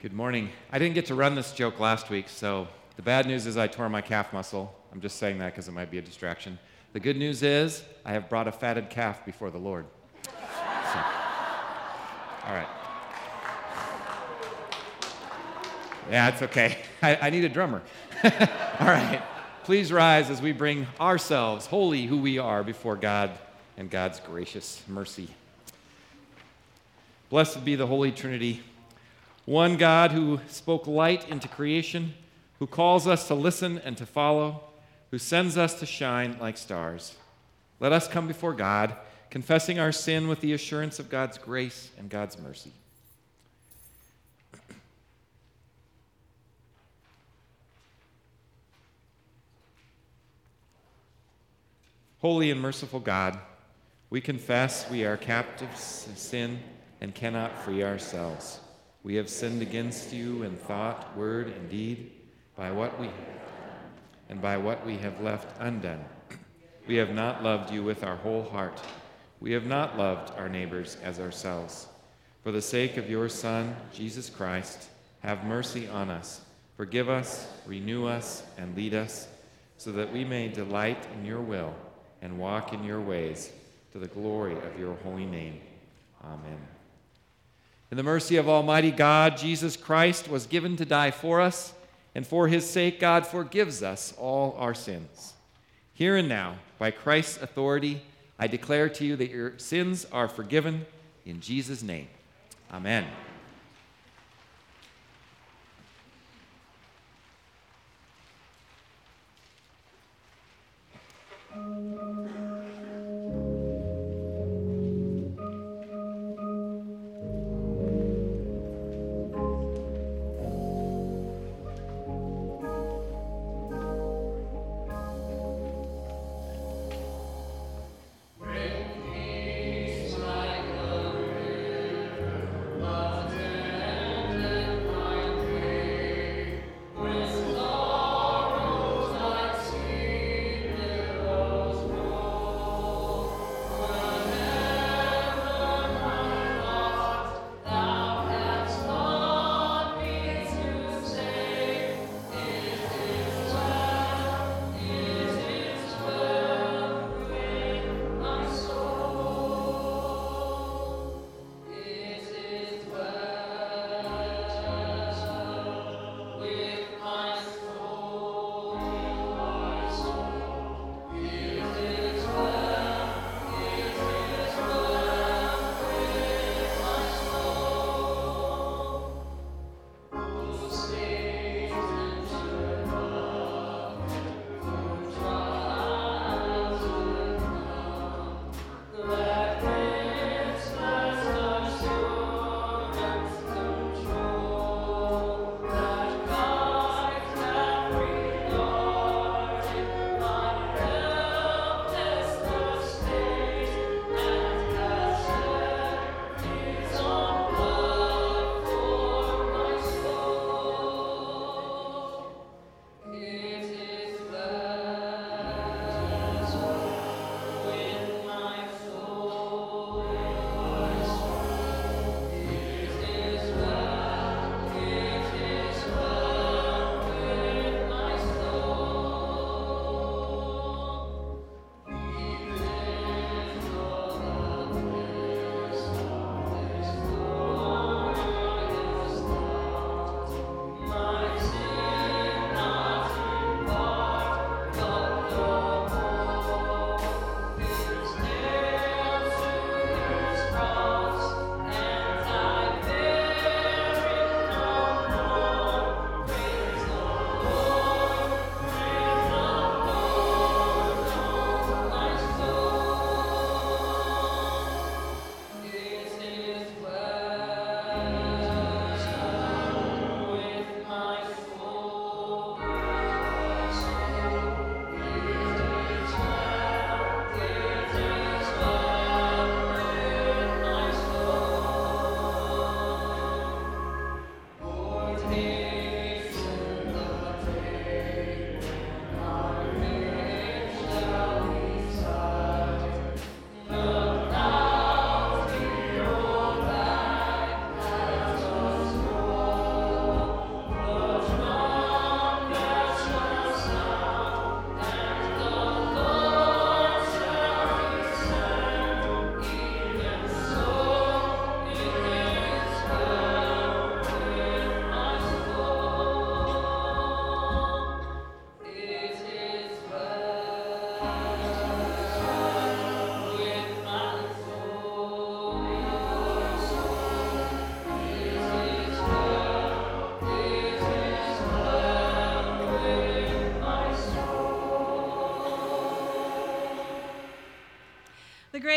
Good morning. I didn't get to run this joke last week, so the bad news is I tore my calf muscle. I'm just saying that because it might be a distraction. The good news is I have brought a fatted calf before the Lord. So, all right. Yeah, it's okay. I, I need a drummer. all right. Please rise as we bring ourselves, wholly who we are, before God and God's gracious mercy. Blessed be the Holy Trinity one God who spoke light into creation, who calls us to listen and to follow, who sends us to shine like stars. Let us come before God, confessing our sin with the assurance of God's grace and God's mercy. Holy and merciful God, we confess we are captives of sin and cannot free ourselves. We have sinned against you in thought, word, and deed, by what we have done, and by what we have left undone. We have not loved you with our whole heart. We have not loved our neighbors as ourselves. For the sake of your Son, Jesus Christ, have mercy on us. Forgive us, renew us, and lead us, so that we may delight in your will and walk in your ways to the glory of your holy name. Amen. In the mercy of Almighty God, Jesus Christ was given to die for us, and for his sake, God forgives us all our sins. Here and now, by Christ's authority, I declare to you that your sins are forgiven in Jesus' name. Amen.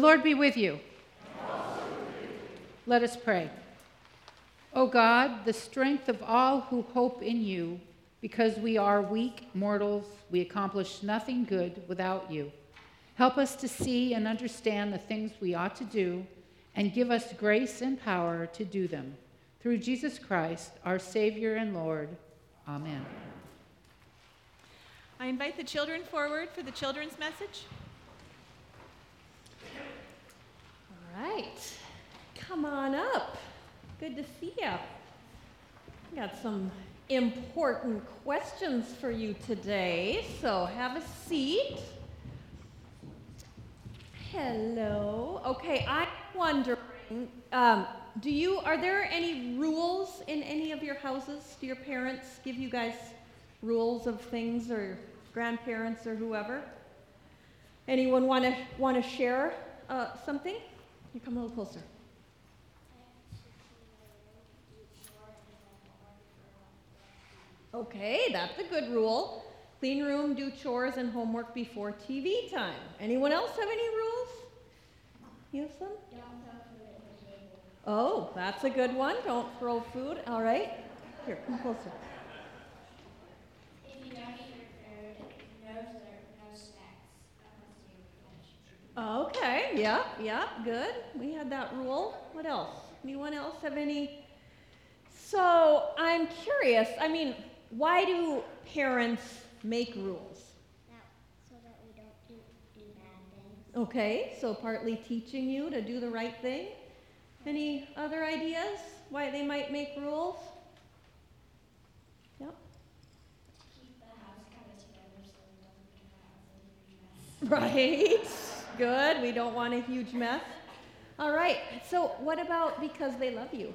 Lord be with you. Let us pray. O God, the strength of all who hope in you, because we are weak mortals, we accomplish nothing good without you. Help us to see and understand the things we ought to do, and give us grace and power to do them. Through Jesus Christ, our Savior and Lord. Amen. I invite the children forward for the children's message. Right. Come on up. Good to see you. Got some important questions for you today, so have a seat. Hello. Okay, I'm wondering, um, do you are there any rules in any of your houses? Do your parents give you guys rules of things, or grandparents, or whoever? Anyone want to want to share uh, something? You come a little closer. Okay, that's a good rule. Clean room, do chores and homework before TV time. Anyone else have any rules? You have some? Oh, that's a good one. Don't throw food. All right. Here, come closer. Okay, yep, yep, good. We had that rule. What else? Anyone else have any? So I'm curious. I mean, why do parents make rules? so that we don't do, do bad things. Okay, so partly teaching you to do the right thing. Any other ideas why they might make rules? Yep. Keep the house kind of together so it doesn't get out of a huge mess. Right. Good. We don't want a huge mess. All right. So, what about because they love you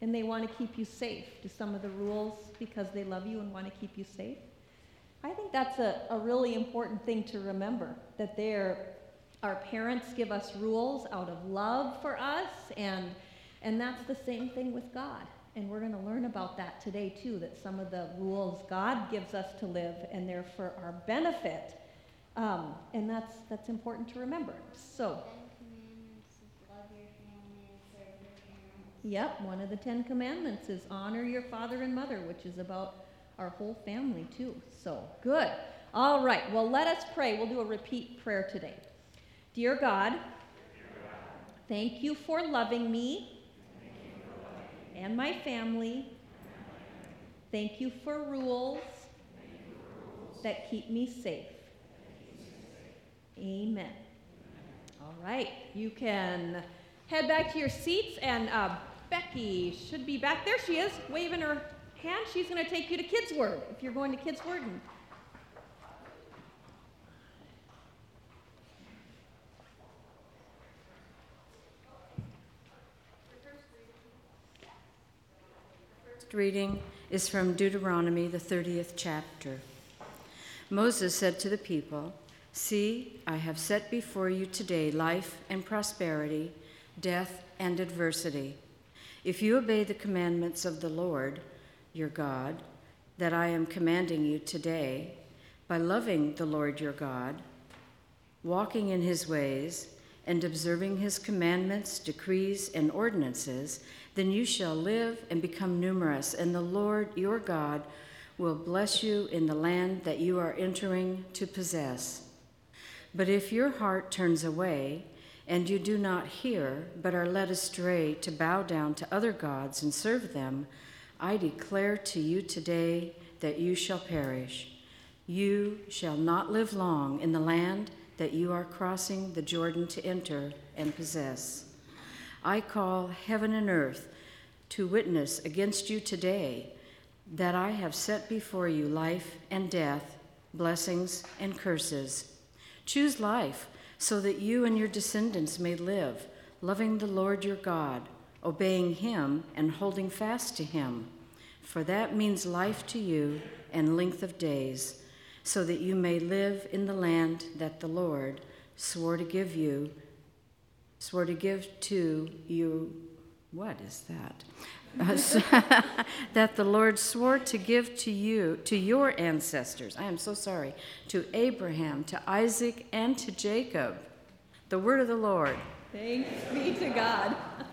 and they want to keep you safe? Do some of the rules because they love you and want to keep you safe? I think that's a, a really important thing to remember that they're, our parents give us rules out of love for us, and, and that's the same thing with God. And we're going to learn about that today, too, that some of the rules God gives us to live, and they're for our benefit um, and that's, that's important to remember. So, Yep, one of the Ten Commandments is honor your father and mother, which is about our whole family too. So, good. All right, well, let us pray. We'll do a repeat prayer today. Dear God, thank you for loving me and my family Thank you for rules that keep me safe. Amen. All right, you can head back to your seats, and uh, Becky should be back there. She is waving her hand. She's going to take you to Kids Word if you're going to Kids Word. And First reading is from Deuteronomy, the 30th chapter. Moses said to the people, See, I have set before you today life and prosperity, death and adversity. If you obey the commandments of the Lord, your God, that I am commanding you today, by loving the Lord your God, walking in his ways, and observing his commandments, decrees, and ordinances, then you shall live and become numerous, and the Lord your God will bless you in the land that you are entering to possess. But if your heart turns away, and you do not hear, but are led astray to bow down to other gods and serve them, I declare to you today that you shall perish. You shall not live long in the land that you are crossing the Jordan to enter and possess. I call heaven and earth to witness against you today that I have set before you life and death, blessings and curses. Choose life so that you and your descendants may live, loving the Lord your God, obeying him and holding fast to him. For that means life to you and length of days so that you may live in the land that the Lord swore to give you, swore to give to you. What is that? that the Lord swore to give to you, to your ancestors. I am so sorry. To Abraham, to Isaac, and to Jacob. The word of the Lord. thanks be to God.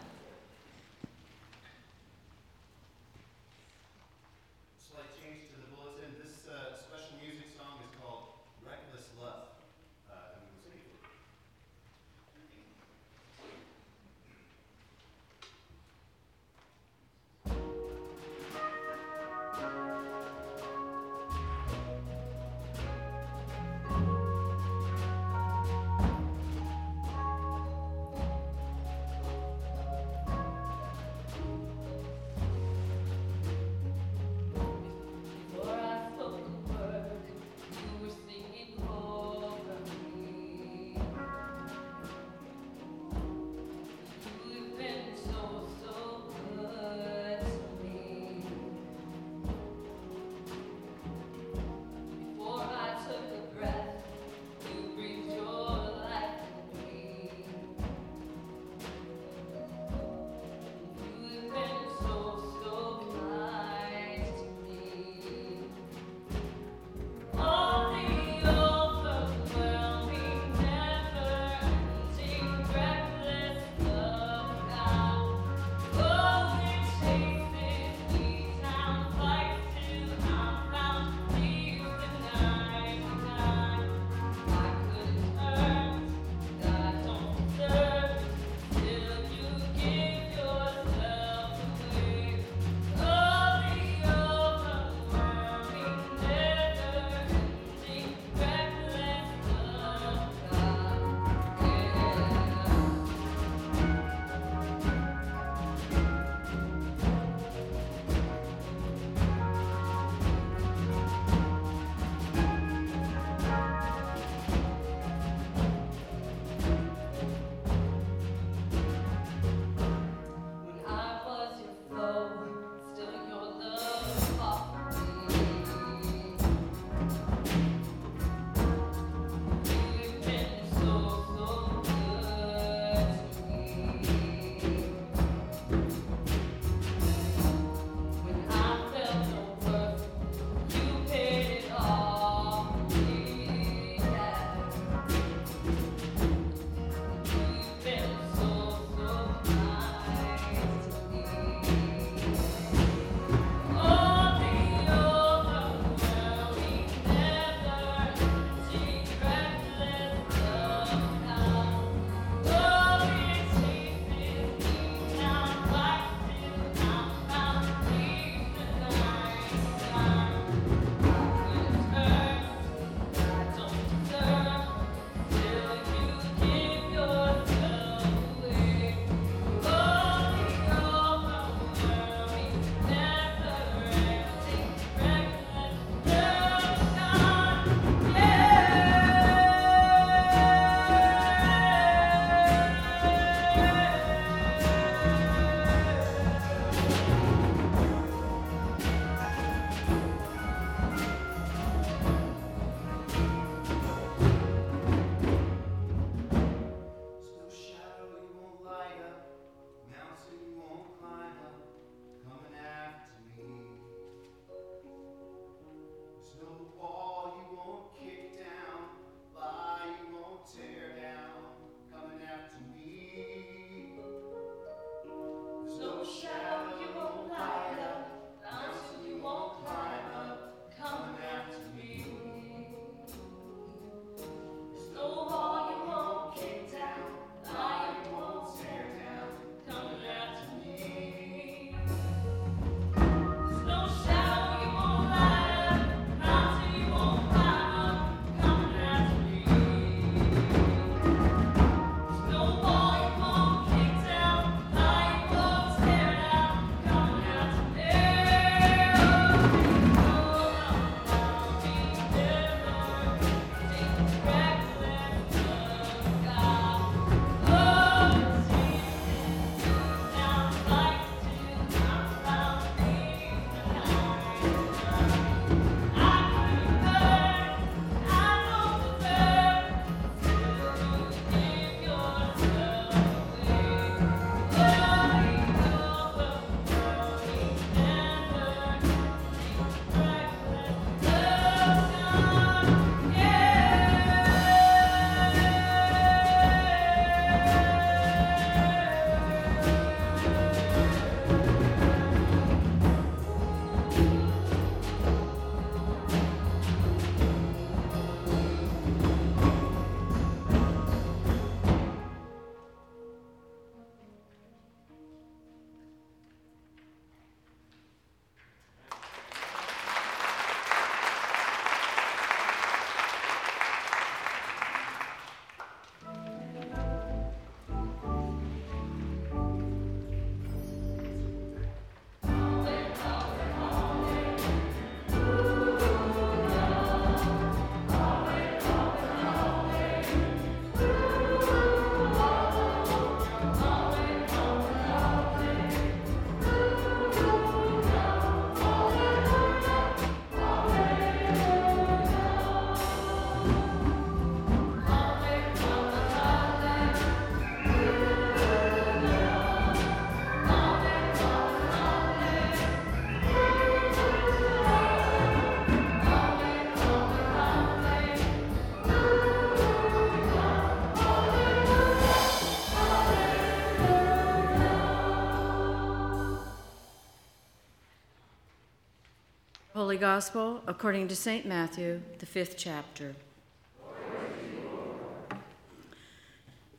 Holy Gospel according to St. Matthew, the fifth chapter.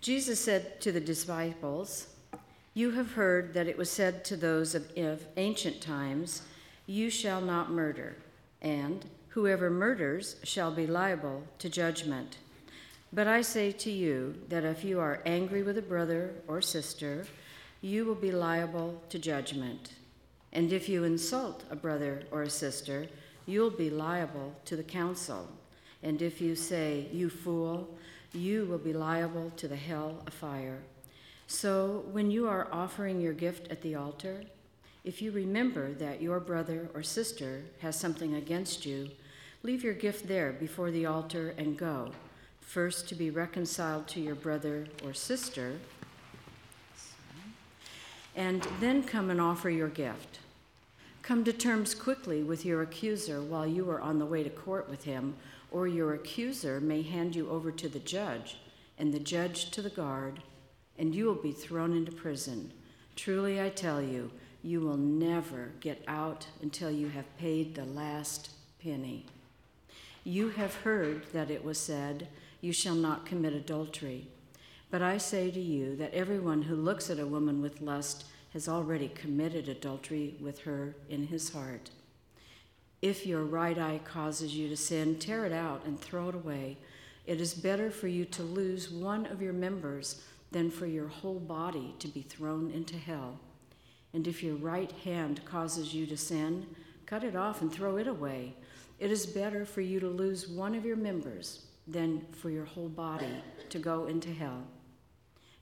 Jesus said to the disciples, You have heard that it was said to those of, of ancient times, You shall not murder, and whoever murders shall be liable to judgment. But I say to you that if you are angry with a brother or sister, you will be liable to judgment. And if you insult a brother or a sister, you'll be liable to the council. And if you say, You fool, you will be liable to the hell of fire. So when you are offering your gift at the altar, if you remember that your brother or sister has something against you, leave your gift there before the altar and go, first to be reconciled to your brother or sister, and then come and offer your gift. Come to terms quickly with your accuser while you are on the way to court with him, or your accuser may hand you over to the judge, and the judge to the guard, and you will be thrown into prison. Truly, I tell you, you will never get out until you have paid the last penny. You have heard that it was said, You shall not commit adultery. But I say to you that everyone who looks at a woman with lust has already committed adultery with her in his heart. If your right eye causes you to sin, tear it out and throw it away. It is better for you to lose one of your members than for your whole body to be thrown into hell. And if your right hand causes you to sin, cut it off and throw it away. It is better for you to lose one of your members than for your whole body to go into hell.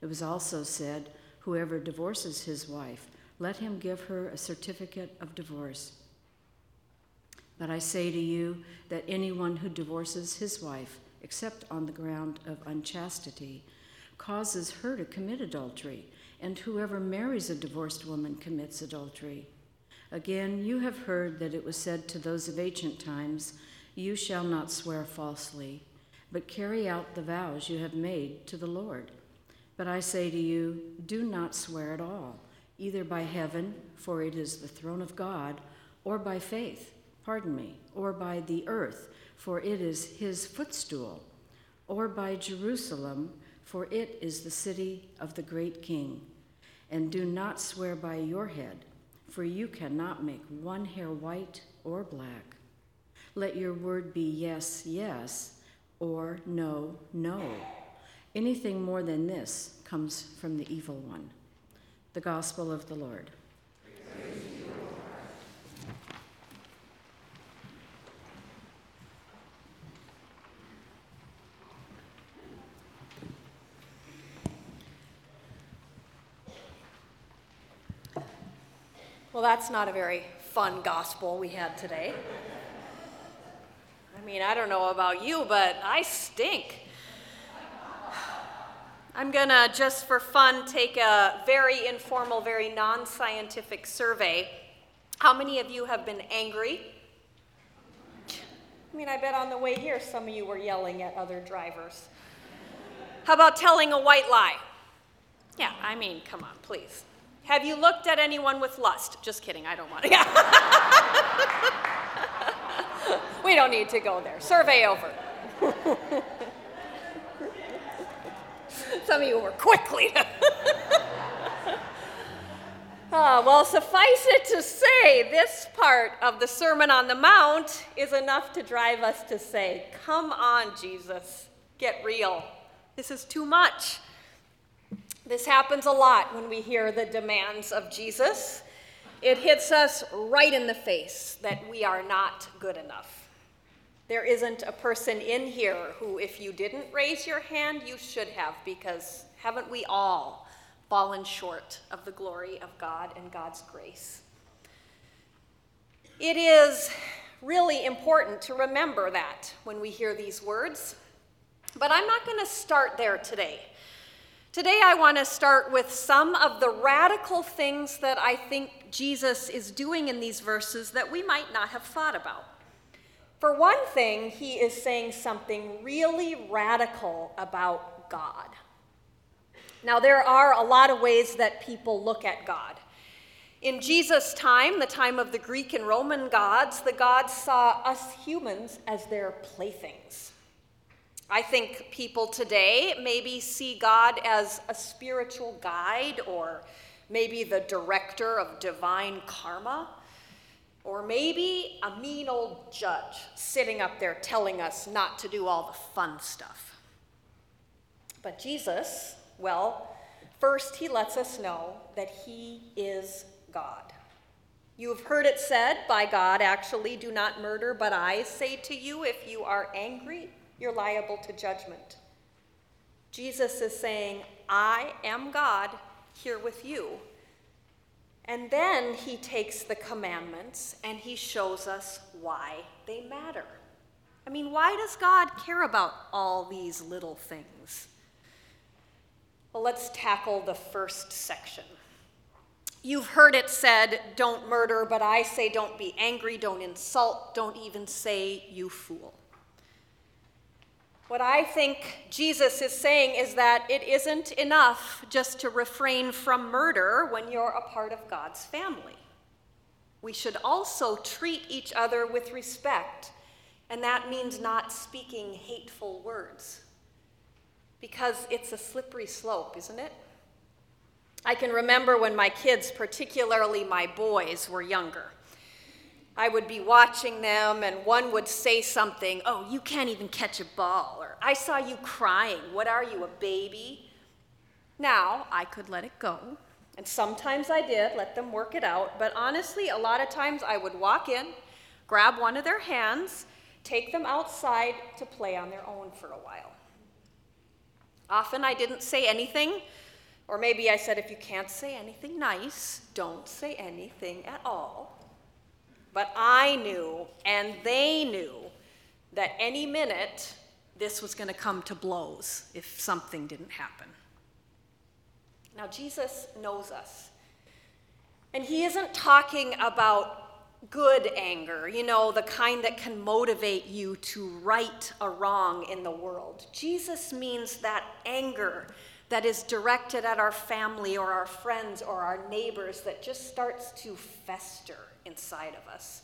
It was also said, Whoever divorces his wife, let him give her a certificate of divorce. But I say to you that anyone who divorces his wife, except on the ground of unchastity, causes her to commit adultery, and whoever marries a divorced woman commits adultery. Again, you have heard that it was said to those of ancient times, You shall not swear falsely, but carry out the vows you have made to the Lord. But I say to you, do not swear at all, either by heaven, for it is the throne of God, or by faith, pardon me, or by the earth, for it is his footstool, or by Jerusalem, for it is the city of the great king. And do not swear by your head, for you cannot make one hair white or black. Let your word be yes, yes, or no, no. Anything more than this comes from the evil one. The Gospel of the Lord. Well, that's not a very fun gospel we had today. I mean, I don't know about you, but I stink. I'm gonna, just for fun, take a very informal, very non scientific survey. How many of you have been angry? I mean, I bet on the way here some of you were yelling at other drivers. How about telling a white lie? Yeah, I mean, come on, please. Have you looked at anyone with lust? Just kidding, I don't want to. we don't need to go there. Survey over. Some of you were quickly. Uh, well, suffice it to say, this part of the Sermon on the Mount is enough to drive us to say, Come on, Jesus, get real. This is too much. This happens a lot when we hear the demands of Jesus. It hits us right in the face that we are not good enough. There isn't a person in here who, if you didn't raise your hand, you should have, because haven't we all fallen short of the glory of God and God's grace? It is really important to remember that when we hear these words. But I'm not going to start there today. Today, I want to start with some of the radical things that I think Jesus is doing in these verses that we might not have thought about. For one thing, he is saying something really radical about God. Now, there are a lot of ways that people look at God. In Jesus' time, the time of the Greek and Roman gods, the gods saw us humans as their playthings. I think people today maybe see God as a spiritual guide or maybe the director of divine karma, or maybe a mean old judge sitting up there telling us not to do all the fun stuff. But Jesus, well, first he lets us know that he is God. You have heard it said by God, actually, do not murder, but I say to you, if you are angry, you're liable to judgment. Jesus is saying, I am God here with you. And then he takes the commandments and he shows us why they matter. I mean, why does God care about all these little things? Well, let's tackle the first section. You've heard it said, don't murder, but I say, don't be angry, don't insult, don't even say, you fool. What I think Jesus is saying is that it isn't enough just to refrain from murder when you're a part of God's family. We should also treat each other with respect, and that means not speaking hateful words. Because it's a slippery slope, isn't it? I can remember when my kids, particularly my boys, were younger. I would be watching them, and one would say something, Oh, you can't even catch a ball, or I saw you crying. What are you, a baby? Now, I could let it go, and sometimes I did let them work it out, but honestly, a lot of times I would walk in, grab one of their hands, take them outside to play on their own for a while. Often I didn't say anything, or maybe I said, If you can't say anything nice, don't say anything at all. But I knew, and they knew, that any minute this was going to come to blows if something didn't happen. Now, Jesus knows us. And he isn't talking about good anger, you know, the kind that can motivate you to right a wrong in the world. Jesus means that anger that is directed at our family or our friends or our neighbors that just starts to fester inside of us.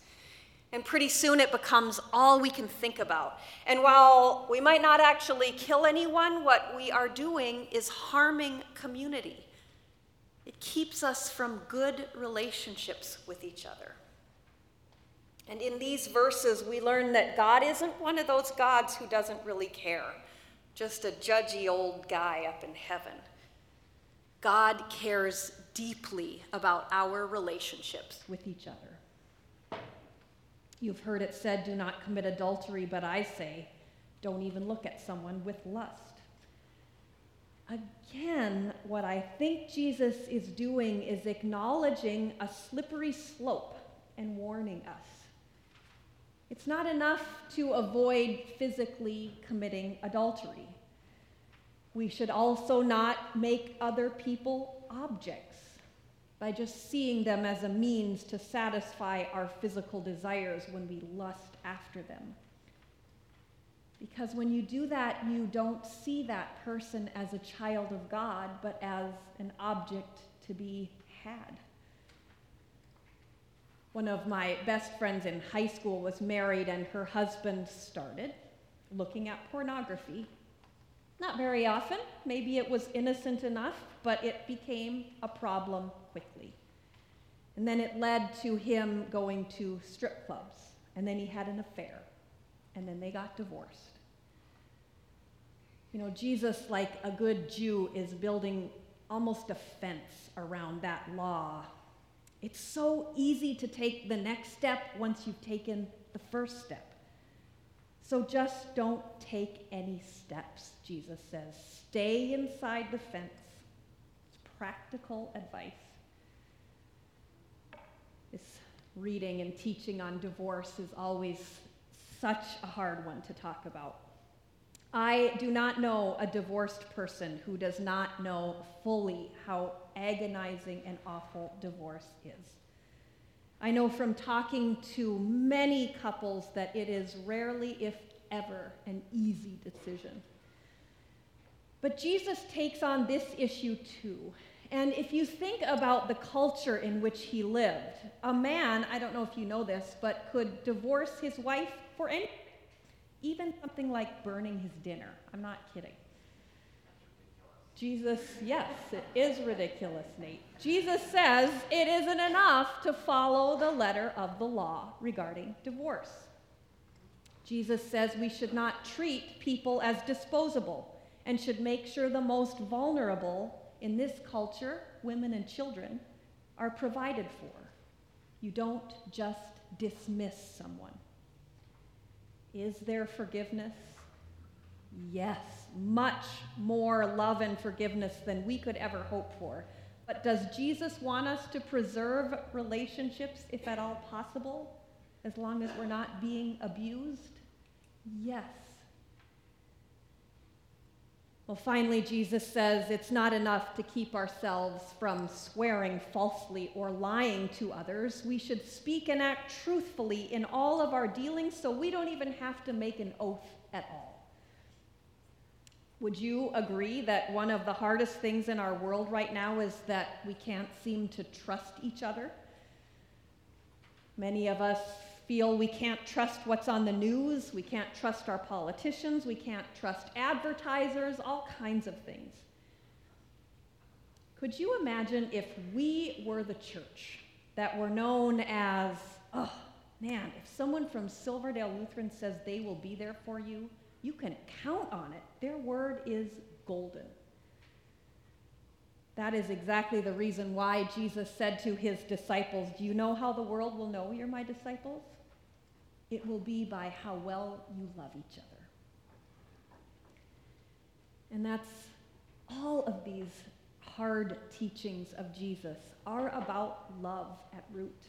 And pretty soon it becomes all we can think about. And while we might not actually kill anyone, what we are doing is harming community. It keeps us from good relationships with each other. And in these verses, we learn that God isn't one of those gods who doesn't really care, just a judgy old guy up in heaven. God cares deeply about our relationships with each other. You've heard it said, do not commit adultery, but I say, don't even look at someone with lust. Again, what I think Jesus is doing is acknowledging a slippery slope and warning us. It's not enough to avoid physically committing adultery. We should also not make other people objects by just seeing them as a means to satisfy our physical desires when we lust after them. Because when you do that, you don't see that person as a child of God, but as an object to be had. One of my best friends in high school was married, and her husband started looking at pornography. Not very often, maybe it was innocent enough, but it became a problem quickly. And then it led to him going to strip clubs, and then he had an affair, and then they got divorced. You know, Jesus, like a good Jew, is building almost a fence around that law. It's so easy to take the next step once you've taken the first step. So just don't take any steps, Jesus says. Stay inside the fence. It's practical advice. This reading and teaching on divorce is always such a hard one to talk about. I do not know a divorced person who does not know fully how agonizing and awful divorce is. I know from talking to many couples that it is rarely, if ever, an easy decision. But Jesus takes on this issue too, And if you think about the culture in which he lived, a man, I don't know if you know this, but could divorce his wife for anything, even something like burning his dinner. I'm not kidding. Jesus, yes, it is ridiculous, Nate. Jesus says it isn't enough to follow the letter of the law regarding divorce. Jesus says we should not treat people as disposable and should make sure the most vulnerable in this culture, women and children, are provided for. You don't just dismiss someone. Is there forgiveness? Yes, much more love and forgiveness than we could ever hope for. But does Jesus want us to preserve relationships, if at all possible, as long as we're not being abused? Yes. Well, finally, Jesus says it's not enough to keep ourselves from swearing falsely or lying to others. We should speak and act truthfully in all of our dealings so we don't even have to make an oath at all. Would you agree that one of the hardest things in our world right now is that we can't seem to trust each other? Many of us feel we can't trust what's on the news, we can't trust our politicians, we can't trust advertisers, all kinds of things. Could you imagine if we were the church that were known as, oh man, if someone from Silverdale Lutheran says they will be there for you, you can count on it. Their word is golden. That is exactly the reason why Jesus said to his disciples, Do you know how the world will know you're my disciples? It will be by how well you love each other. And that's all of these hard teachings of Jesus are about love at root.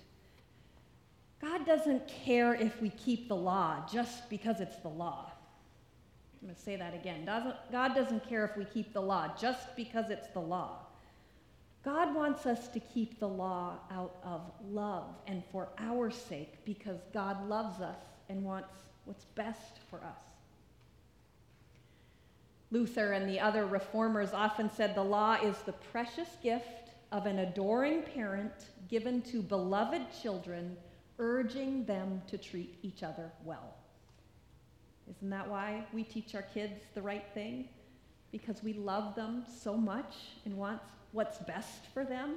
God doesn't care if we keep the law just because it's the law. I'm going to say that again. God doesn't care if we keep the law just because it's the law. God wants us to keep the law out of love and for our sake because God loves us and wants what's best for us. Luther and the other reformers often said the law is the precious gift of an adoring parent given to beloved children, urging them to treat each other well. Isn't that why we teach our kids the right thing? Because we love them so much and want what's best for them?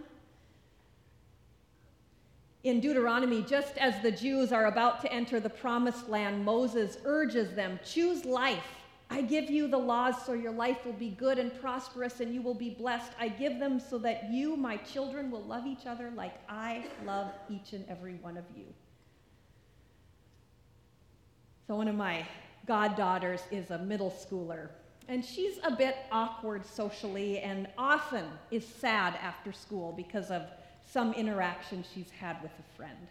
In Deuteronomy, just as the Jews are about to enter the promised land, Moses urges them choose life. I give you the laws so your life will be good and prosperous and you will be blessed. I give them so that you, my children, will love each other like I love each and every one of you. So, one of my goddaughters is a middle schooler. And she's a bit awkward socially and often is sad after school because of some interaction she's had with a friend.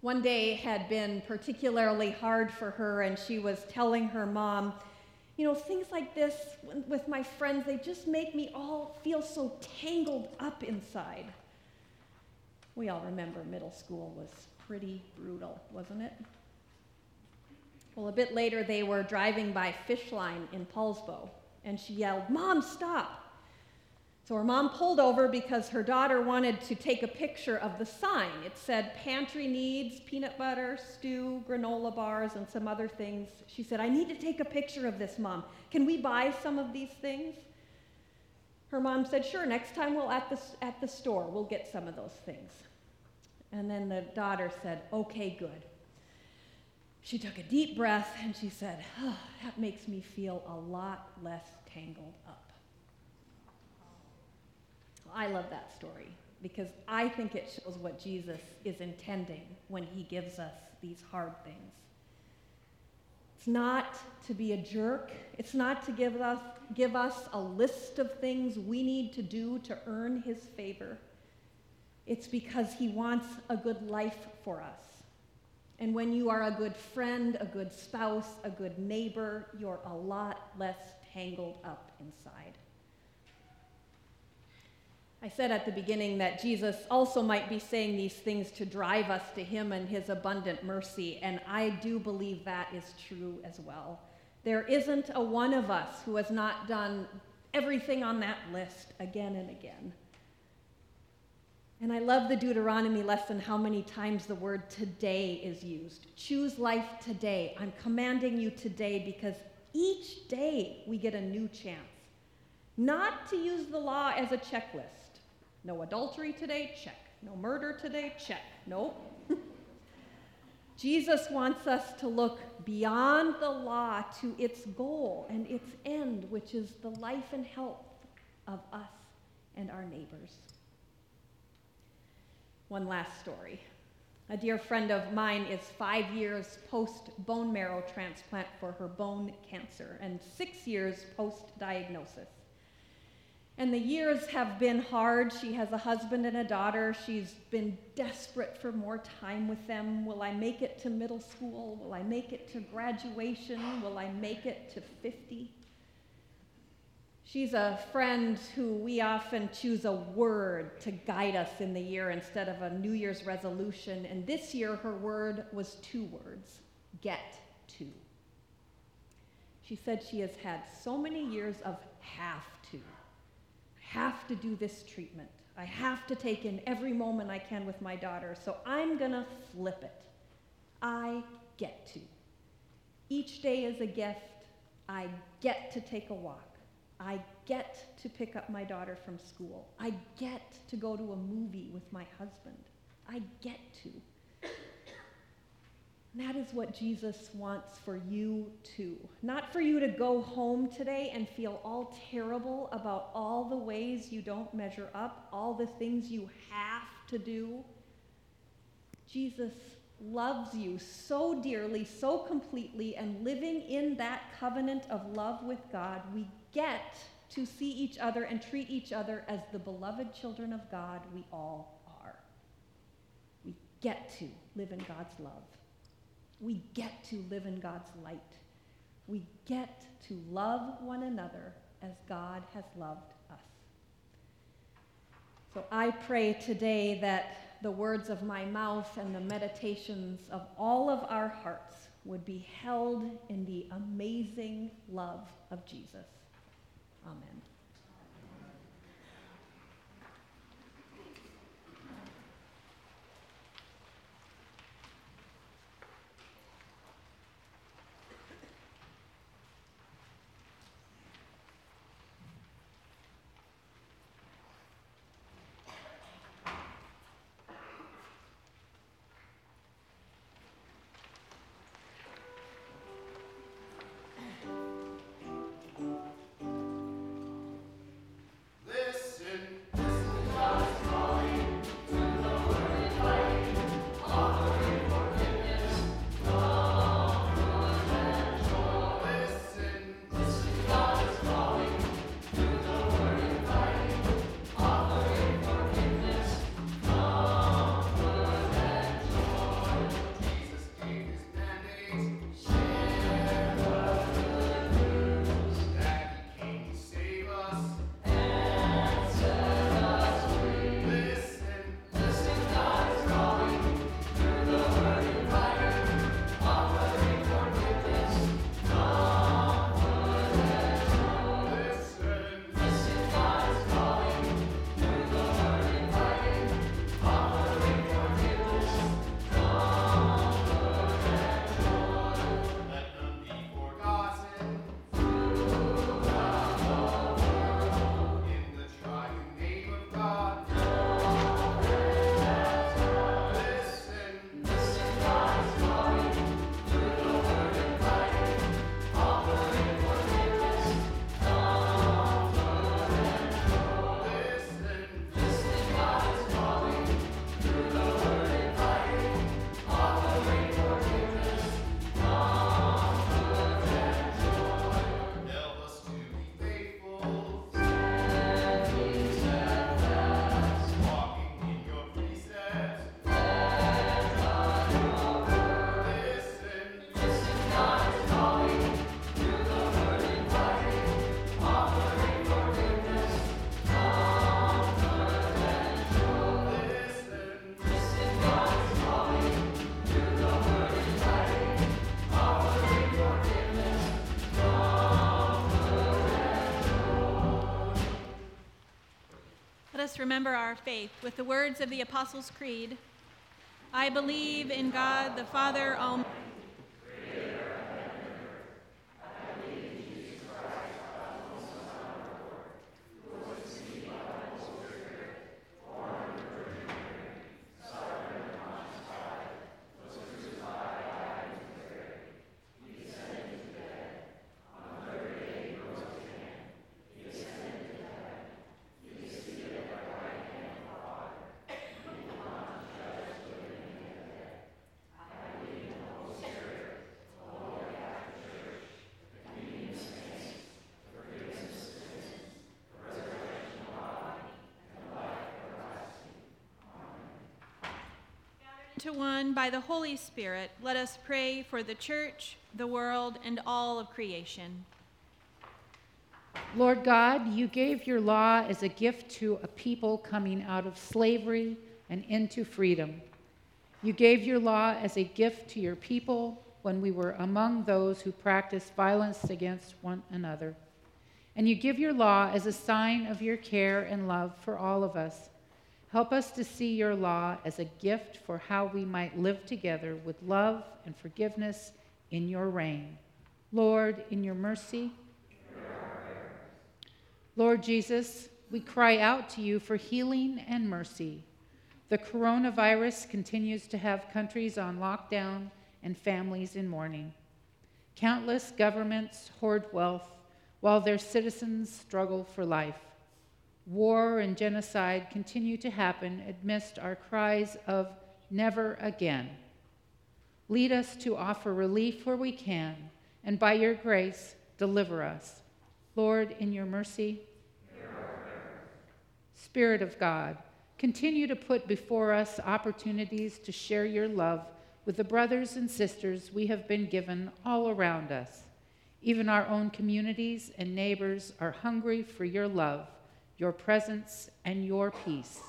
One day had been particularly hard for her, and she was telling her mom, You know, things like this with my friends, they just make me all feel so tangled up inside. We all remember middle school was pretty brutal, wasn't it? Well, a bit later, they were driving by Fishline in Poulsbo, and she yelled, Mom, stop! So her mom pulled over because her daughter wanted to take a picture of the sign. It said pantry needs peanut butter, stew, granola bars, and some other things. She said, I need to take a picture of this, Mom. Can we buy some of these things? Her mom said, Sure, next time we'll at the, at the store, we'll get some of those things. And then the daughter said, Okay, good. She took a deep breath and she said, oh, That makes me feel a lot less tangled up. I love that story because I think it shows what Jesus is intending when he gives us these hard things. It's not to be a jerk. It's not to give us, give us a list of things we need to do to earn his favor. It's because he wants a good life for us. And when you are a good friend, a good spouse, a good neighbor, you're a lot less tangled up inside. I said at the beginning that Jesus also might be saying these things to drive us to him and his abundant mercy, and I do believe that is true as well. There isn't a one of us who has not done everything on that list again and again. And I love the Deuteronomy lesson how many times the word today is used. Choose life today. I'm commanding you today because each day we get a new chance. Not to use the law as a checklist. No adultery today, check. No murder today, check. Nope. Jesus wants us to look beyond the law to its goal and its end, which is the life and health of us and our neighbors. One last story. A dear friend of mine is five years post bone marrow transplant for her bone cancer and six years post diagnosis. And the years have been hard. She has a husband and a daughter. She's been desperate for more time with them. Will I make it to middle school? Will I make it to graduation? Will I make it to 50? She's a friend who we often choose a word to guide us in the year instead of a New Year's resolution. And this year, her word was two words get to. She said she has had so many years of have to have to do this treatment. I have to take in every moment I can with my daughter, so I'm going to flip it. I get to. Each day is a gift. I get to take a walk. I get to pick up my daughter from school. I get to go to a movie with my husband. I get to. That is what Jesus wants for you too. Not for you to go home today and feel all terrible about all the ways you don't measure up, all the things you have to do. Jesus loves you so dearly, so completely, and living in that covenant of love with God, we get to see each other and treat each other as the beloved children of God we all are. We get to live in God's love. We get to live in God's light. We get to love one another as God has loved us. So I pray today that the words of my mouth and the meditations of all of our hearts would be held in the amazing love of Jesus. Amen. Remember our faith with the words of the Apostles' Creed. I believe in God the Father Almighty. To one by the Holy Spirit, let us pray for the church, the world, and all of creation. Lord God, you gave your law as a gift to a people coming out of slavery and into freedom. You gave your law as a gift to your people when we were among those who practiced violence against one another. And you give your law as a sign of your care and love for all of us Help us to see your law as a gift for how we might live together with love and forgiveness in your reign. Lord, in your mercy. Lord Jesus, we cry out to you for healing and mercy. The coronavirus continues to have countries on lockdown and families in mourning. Countless governments hoard wealth while their citizens struggle for life war and genocide continue to happen amidst our cries of never again. Lead us to offer relief where we can, and by your grace, deliver us. Lord, in your mercy, Spirit of God, continue to put before us opportunities to share your love with the brothers and sisters we have been given all around us. Even our own communities and neighbors are hungry for your love your presence, and your peace.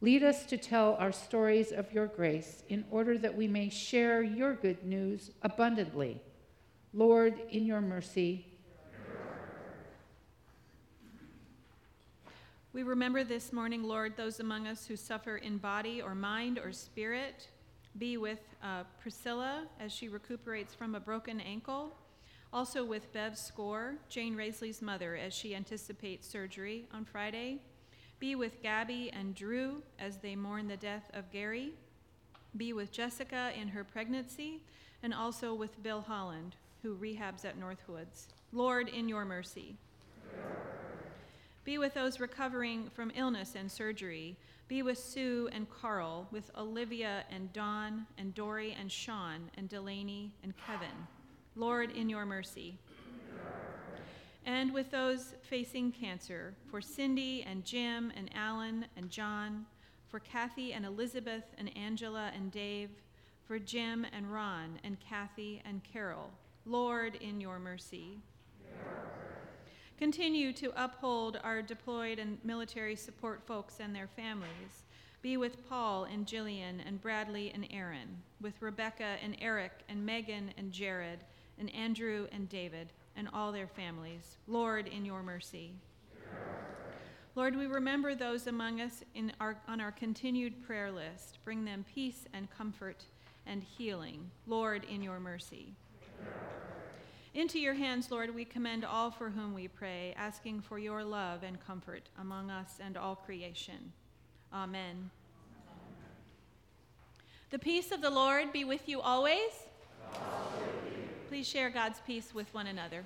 Lead us to tell our stories of your grace in order that we may share your good news abundantly. Lord, in your mercy, We remember this morning, Lord, those among us who suffer in body or mind or spirit. Be with uh, Priscilla as she recuperates from a broken ankle. Also with Bev Score, Jane Raisley's mother, as she anticipates surgery on Friday. Be with Gabby and Drew as they mourn the death of Gary. Be with Jessica in her pregnancy, and also with Bill Holland, who rehabs at Northwoods. Lord, in your mercy. Be with those recovering from illness and surgery. Be with Sue and Carl, with Olivia and Dawn and Dory and Sean and Delaney and Kevin. Lord, in your mercy. And with those facing cancer, for Cindy and Jim and Alan and John, for Kathy and Elizabeth and Angela and Dave, for Jim and Ron and Kathy and Carol. Lord, in your mercy. Continue to uphold our deployed and military support folks and their families. Be with Paul and Jillian and Bradley and Aaron, with Rebecca and Eric and Megan and Jared and Andrew and David and all their families. Lord, in your mercy. Lord, we remember those among us our, on our continued prayer list. Bring them peace and comfort and healing. Lord, in your mercy. Into your hands, Lord, we commend all for whom we pray, asking for your love and comfort among us and all creation. Amen. The peace of the Lord be with you always. Please share God's peace with one another.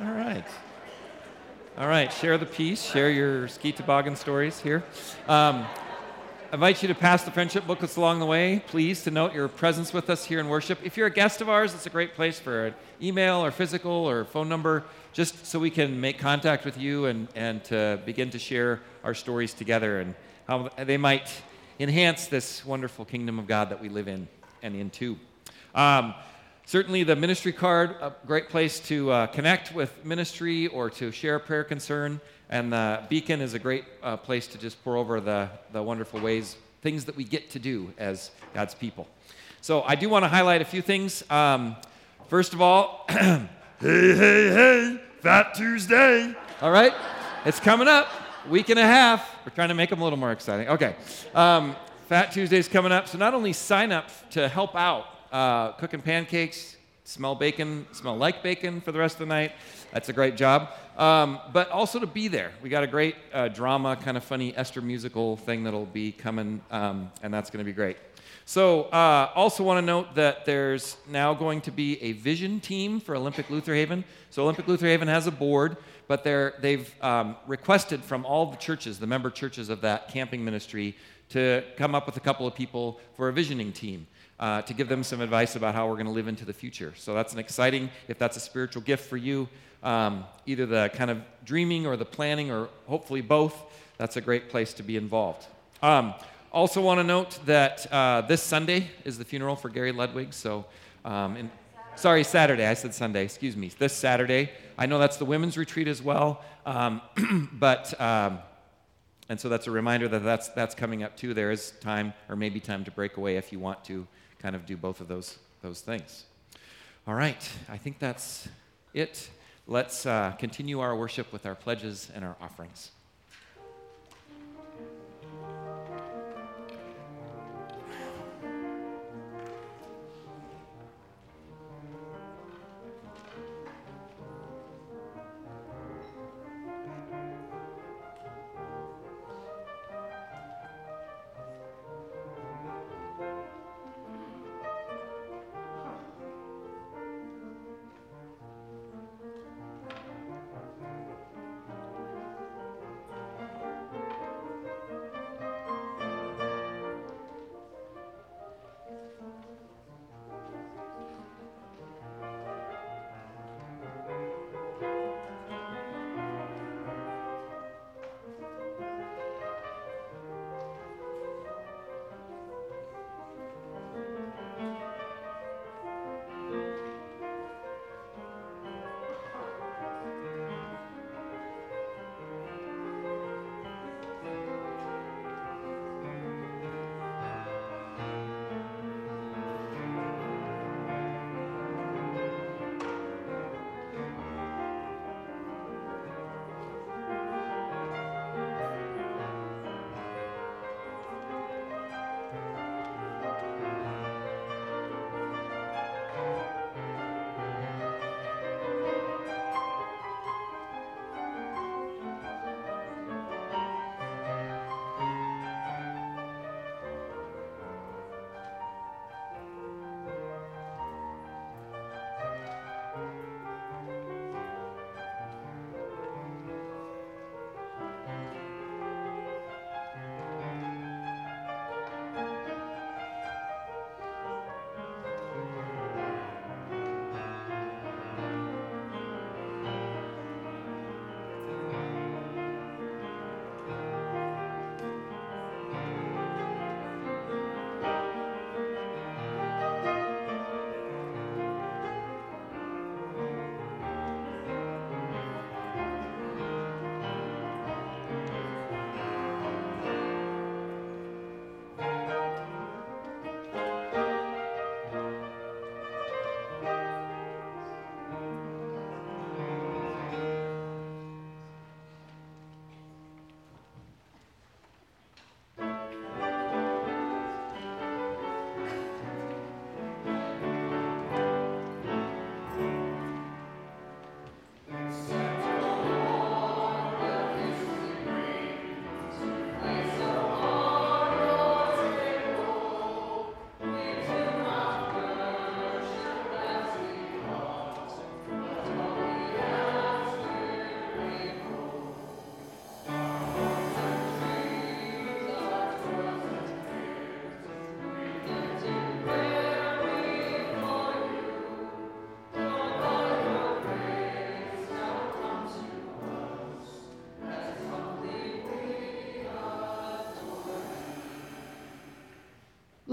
All right. All right, share the peace, share your ski toboggan stories here. Um, I invite you to pass the friendship booklets along the way. Please to note your presence with us here in worship. If you're a guest of ours, it's a great place for an email or physical or phone number, just so we can make contact with you and, and to begin to share our stories together and how they might enhance this wonderful kingdom of God that we live in and into. Um, Certainly, the ministry card, a great place to uh, connect with ministry or to share a prayer concern. And the beacon is a great uh, place to just pore over the, the wonderful ways, things that we get to do as God's people. So, I do want to highlight a few things. Um, first of all, hey, hey, hey, Fat Tuesday. All right, it's coming up, week and a half. We're trying to make them a little more exciting. Okay, um, Fat Tuesday's coming up. So, not only sign up to help out uh, cooking pancakes, smell bacon, smell like bacon for the rest of the night. That's a great job. Um, but also to be there. We got a great uh, drama, kind of funny Esther musical thing that'll be coming, um, and that's going to be great. So, uh, also want to note that there's now going to be a vision team for Olympic Luther Haven. So, Olympic Luther Haven has a board, but they're, they've um, requested from all the churches, the member churches of that camping ministry, to come up with a couple of people for a visioning team uh, to give them some advice about how we're going to live into the future. So that's an exciting, if that's a spiritual gift for you, um, either the kind of dreaming or the planning or hopefully both, that's a great place to be involved. Um, also, want to note that uh, this Sunday is the funeral for Gary Ludwig. So, um, in, sorry, Saturday. I said Sunday. Excuse me. This Saturday. I know that's the women's retreat as well. Um, but um, and so that's a reminder that that's that's coming up too. There is time, or maybe time to break away if you want to kind of do both of those, those things. All right, I think that's it. Let's uh, continue our worship with our pledges and our offerings.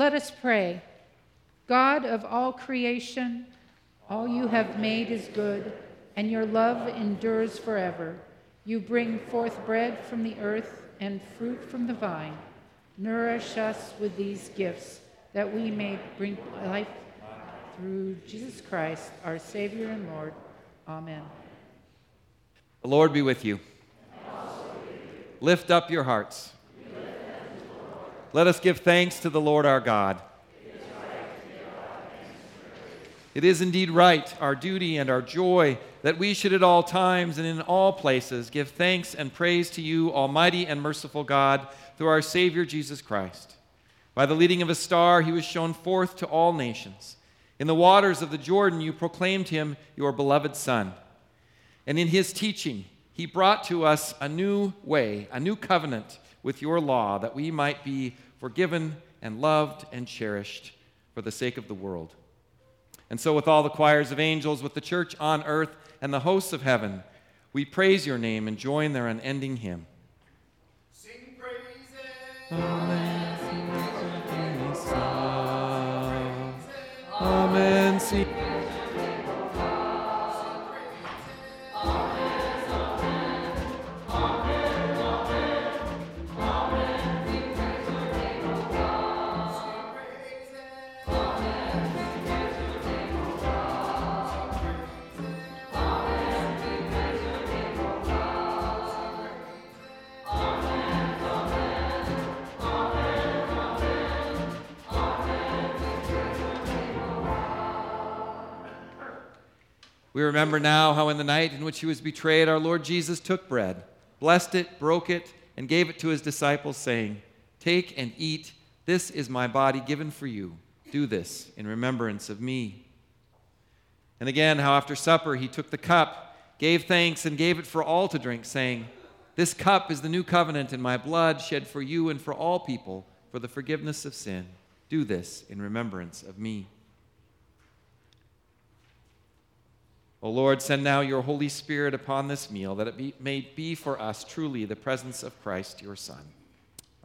Let us pray. God of all creation, all you have made is good, and your love endures forever. You bring forth bread from the earth and fruit from the vine. Nourish us with these gifts, that we may bring life through Jesus Christ, our Savior and Lord. Amen. The Lord be with you. Lift up your hearts. Let us give thanks to the Lord our God. It is indeed right, our duty and our joy, that we should at all times and in all places give thanks and praise to you, Almighty and merciful God, through our Savior Jesus Christ. By the leading of a star, he was shown forth to all nations. In the waters of the Jordan, you proclaimed him your beloved Son. And in his teaching, he brought to us a new way, a new covenant with your law, that we might be forgiven and loved and cherished for the sake of the world. And so, with all the choirs of angels, with the church on earth, and the hosts of heaven, we praise your name and join their unending hymn. Sing praises. Amen. Amen. Sing. We remember now how in the night in which he was betrayed, our Lord Jesus took bread, blessed it, broke it, and gave it to his disciples, saying, Take and eat. This is my body given for you. Do this in remembrance of me. And again, how after supper he took the cup, gave thanks, and gave it for all to drink, saying, This cup is the new covenant in my blood, shed for you and for all people for the forgiveness of sin. Do this in remembrance of me. O Lord, send now your Holy Spirit upon this meal, that it be, may be for us truly the presence of Christ, your Son.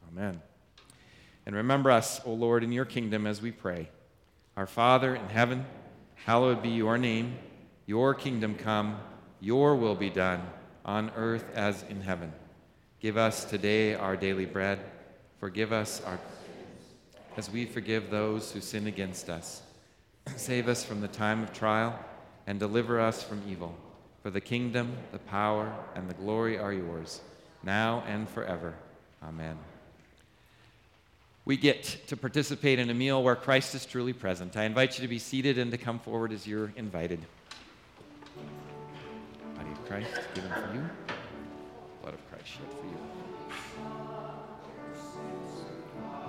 Amen. And remember us, O Lord, in your kingdom as we pray. Our Father in heaven, hallowed be your name. Your kingdom come, your will be done, on earth as in heaven. Give us today our daily bread. Forgive us our as we forgive those who sin against us. Save us from the time of trial and deliver us from evil. For the kingdom, the power, and the glory are yours, now and forever. Amen. We get to participate in a meal where Christ is truly present. I invite you to be seated and to come forward as you're invited. Body of Christ given for you, blood of Christ shed for you.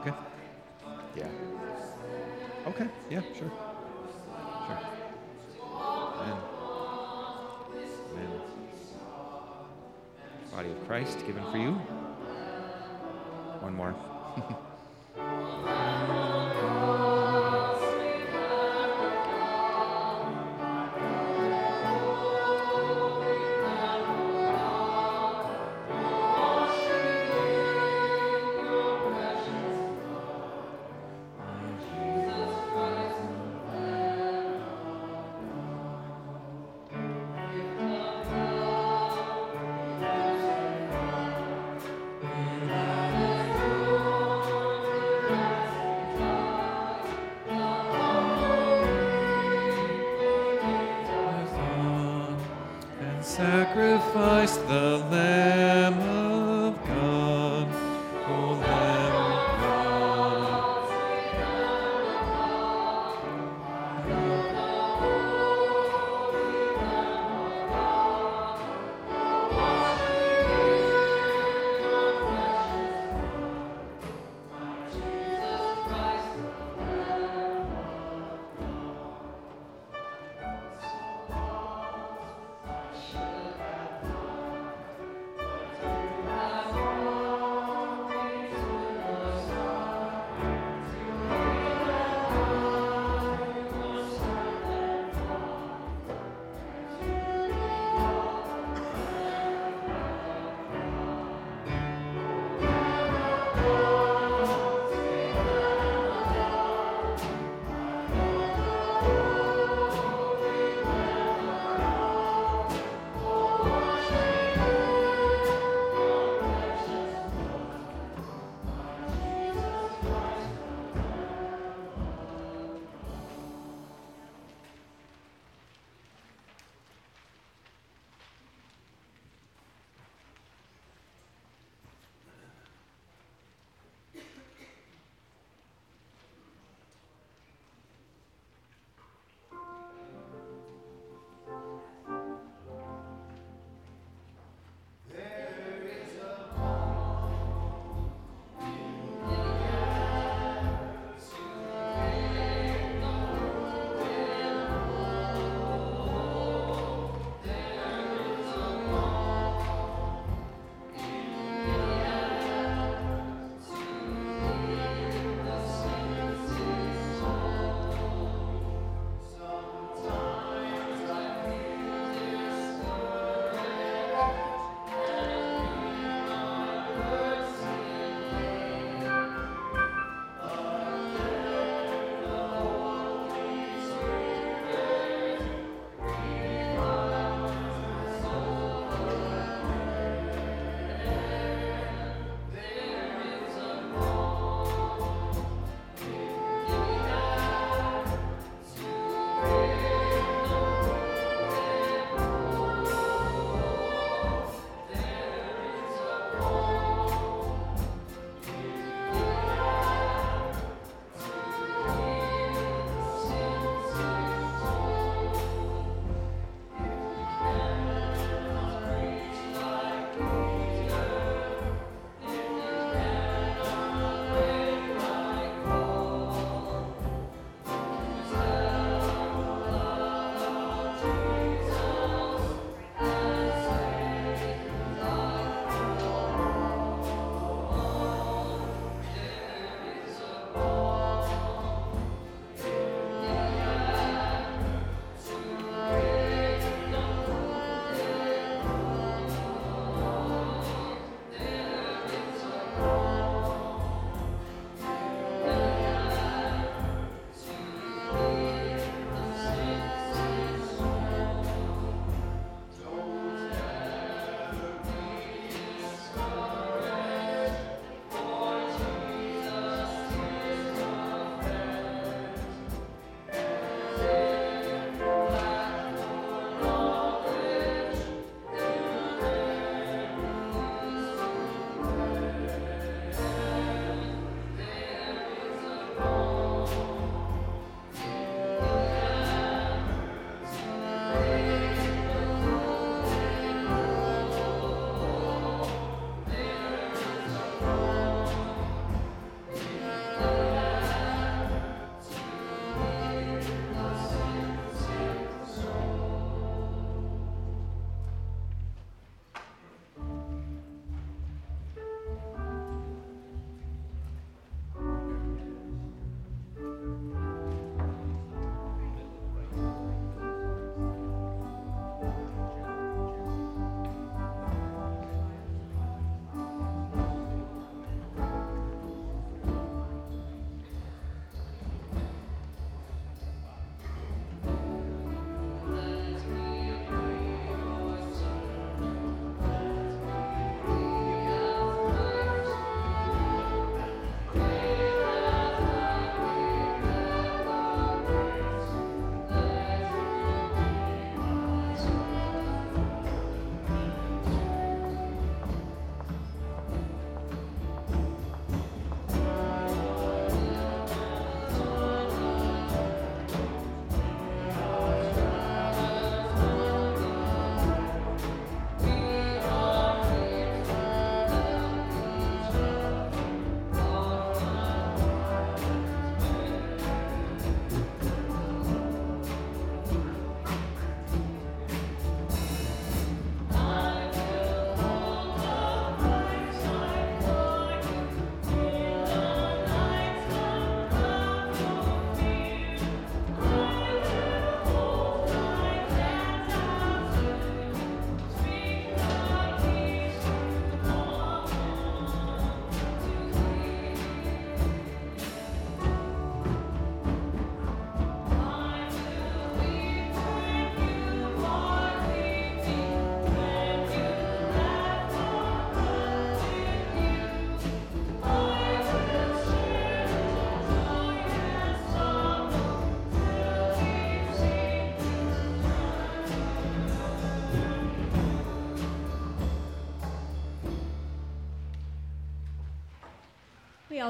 Okay? Yeah. Okay, yeah, sure. Body of Christ given for you. One more.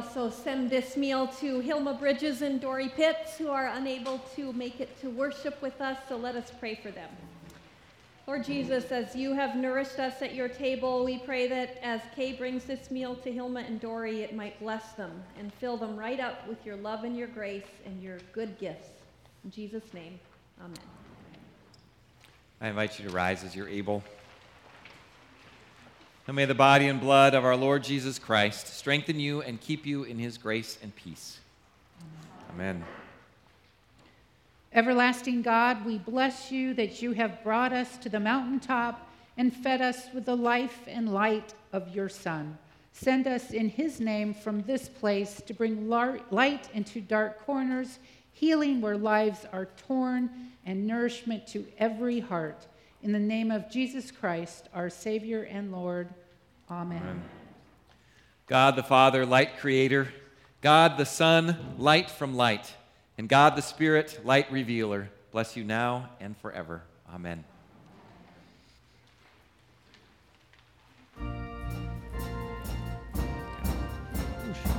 also send this meal to Hilma Bridges and Dory Pitts, who are unable to make it to worship with us, so let us pray for them. Lord Jesus, as you have nourished us at your table, we pray that as Kay brings this meal to Hilma and Dory, it might bless them and fill them right up with your love and your grace and your good gifts. In Jesus' name, amen. I invite you to rise as you're able. And may the body and blood of our Lord Jesus Christ strengthen you and keep you in his grace and peace. Amen. Everlasting God, we bless you that you have brought us to the mountaintop and fed us with the life and light of your Son. Send us in his name from this place to bring light into dark corners, healing where lives are torn, and nourishment to every heart. In the name of Jesus Christ, our Savior and Lord. Amen. Amen. God the Father, light creator, God the Son, light from light, and God the Spirit, light revealer, bless you now and forever. Amen.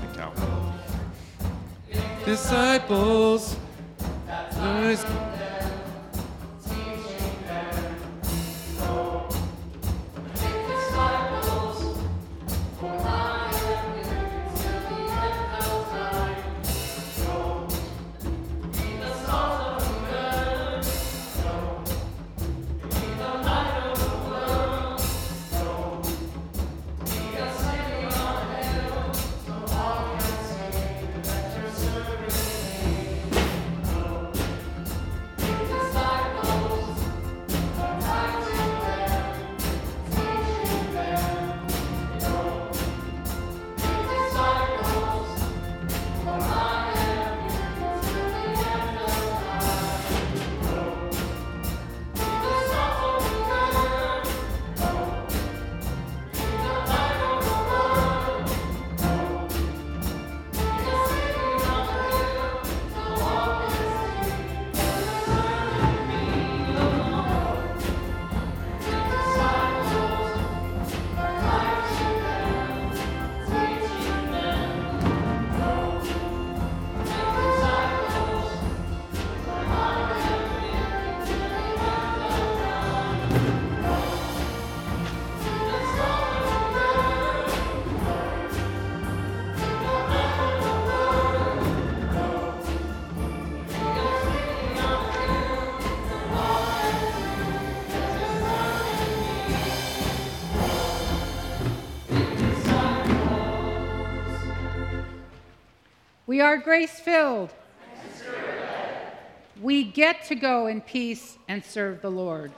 Big towel. Disciples. Are grace filled. We get to go in peace and serve the Lord.